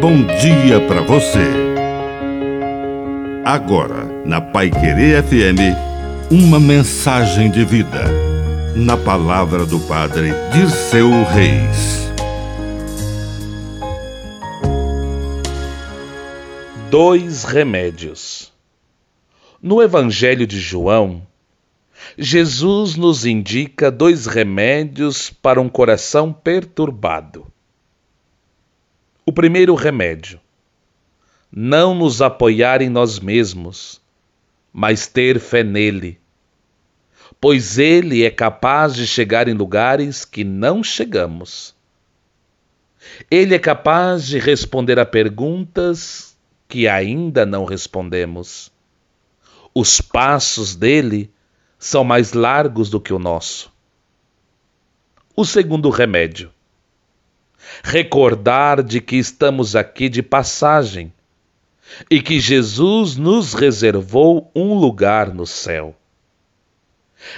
bom dia para você. Agora, na Pai Querer FM, uma mensagem de vida. Na palavra do Padre Dirceu Reis. Dois remédios. No Evangelho de João, Jesus nos indica dois remédios para um coração perturbado. Primeiro remédio: não nos apoiar em nós mesmos, mas ter fé nele, pois ele é capaz de chegar em lugares que não chegamos. Ele é capaz de responder a perguntas que ainda não respondemos. Os passos dele são mais largos do que o nosso. O segundo remédio recordar de que estamos aqui de passagem e que Jesus nos reservou um lugar no céu.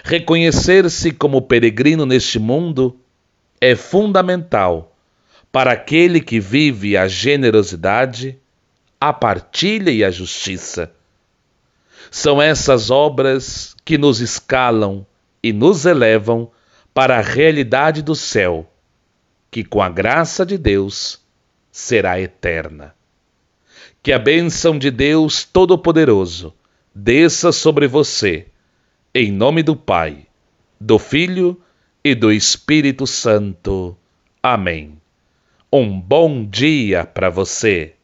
Reconhecer-se como peregrino neste mundo é fundamental para aquele que vive a generosidade, a partilha e a justiça. São essas obras que nos escalam e nos elevam para a realidade do céu que com a graça de Deus será eterna. Que a bênção de Deus Todo-Poderoso desça sobre você, em nome do Pai, do Filho e do Espírito Santo. Amém. Um bom dia para você.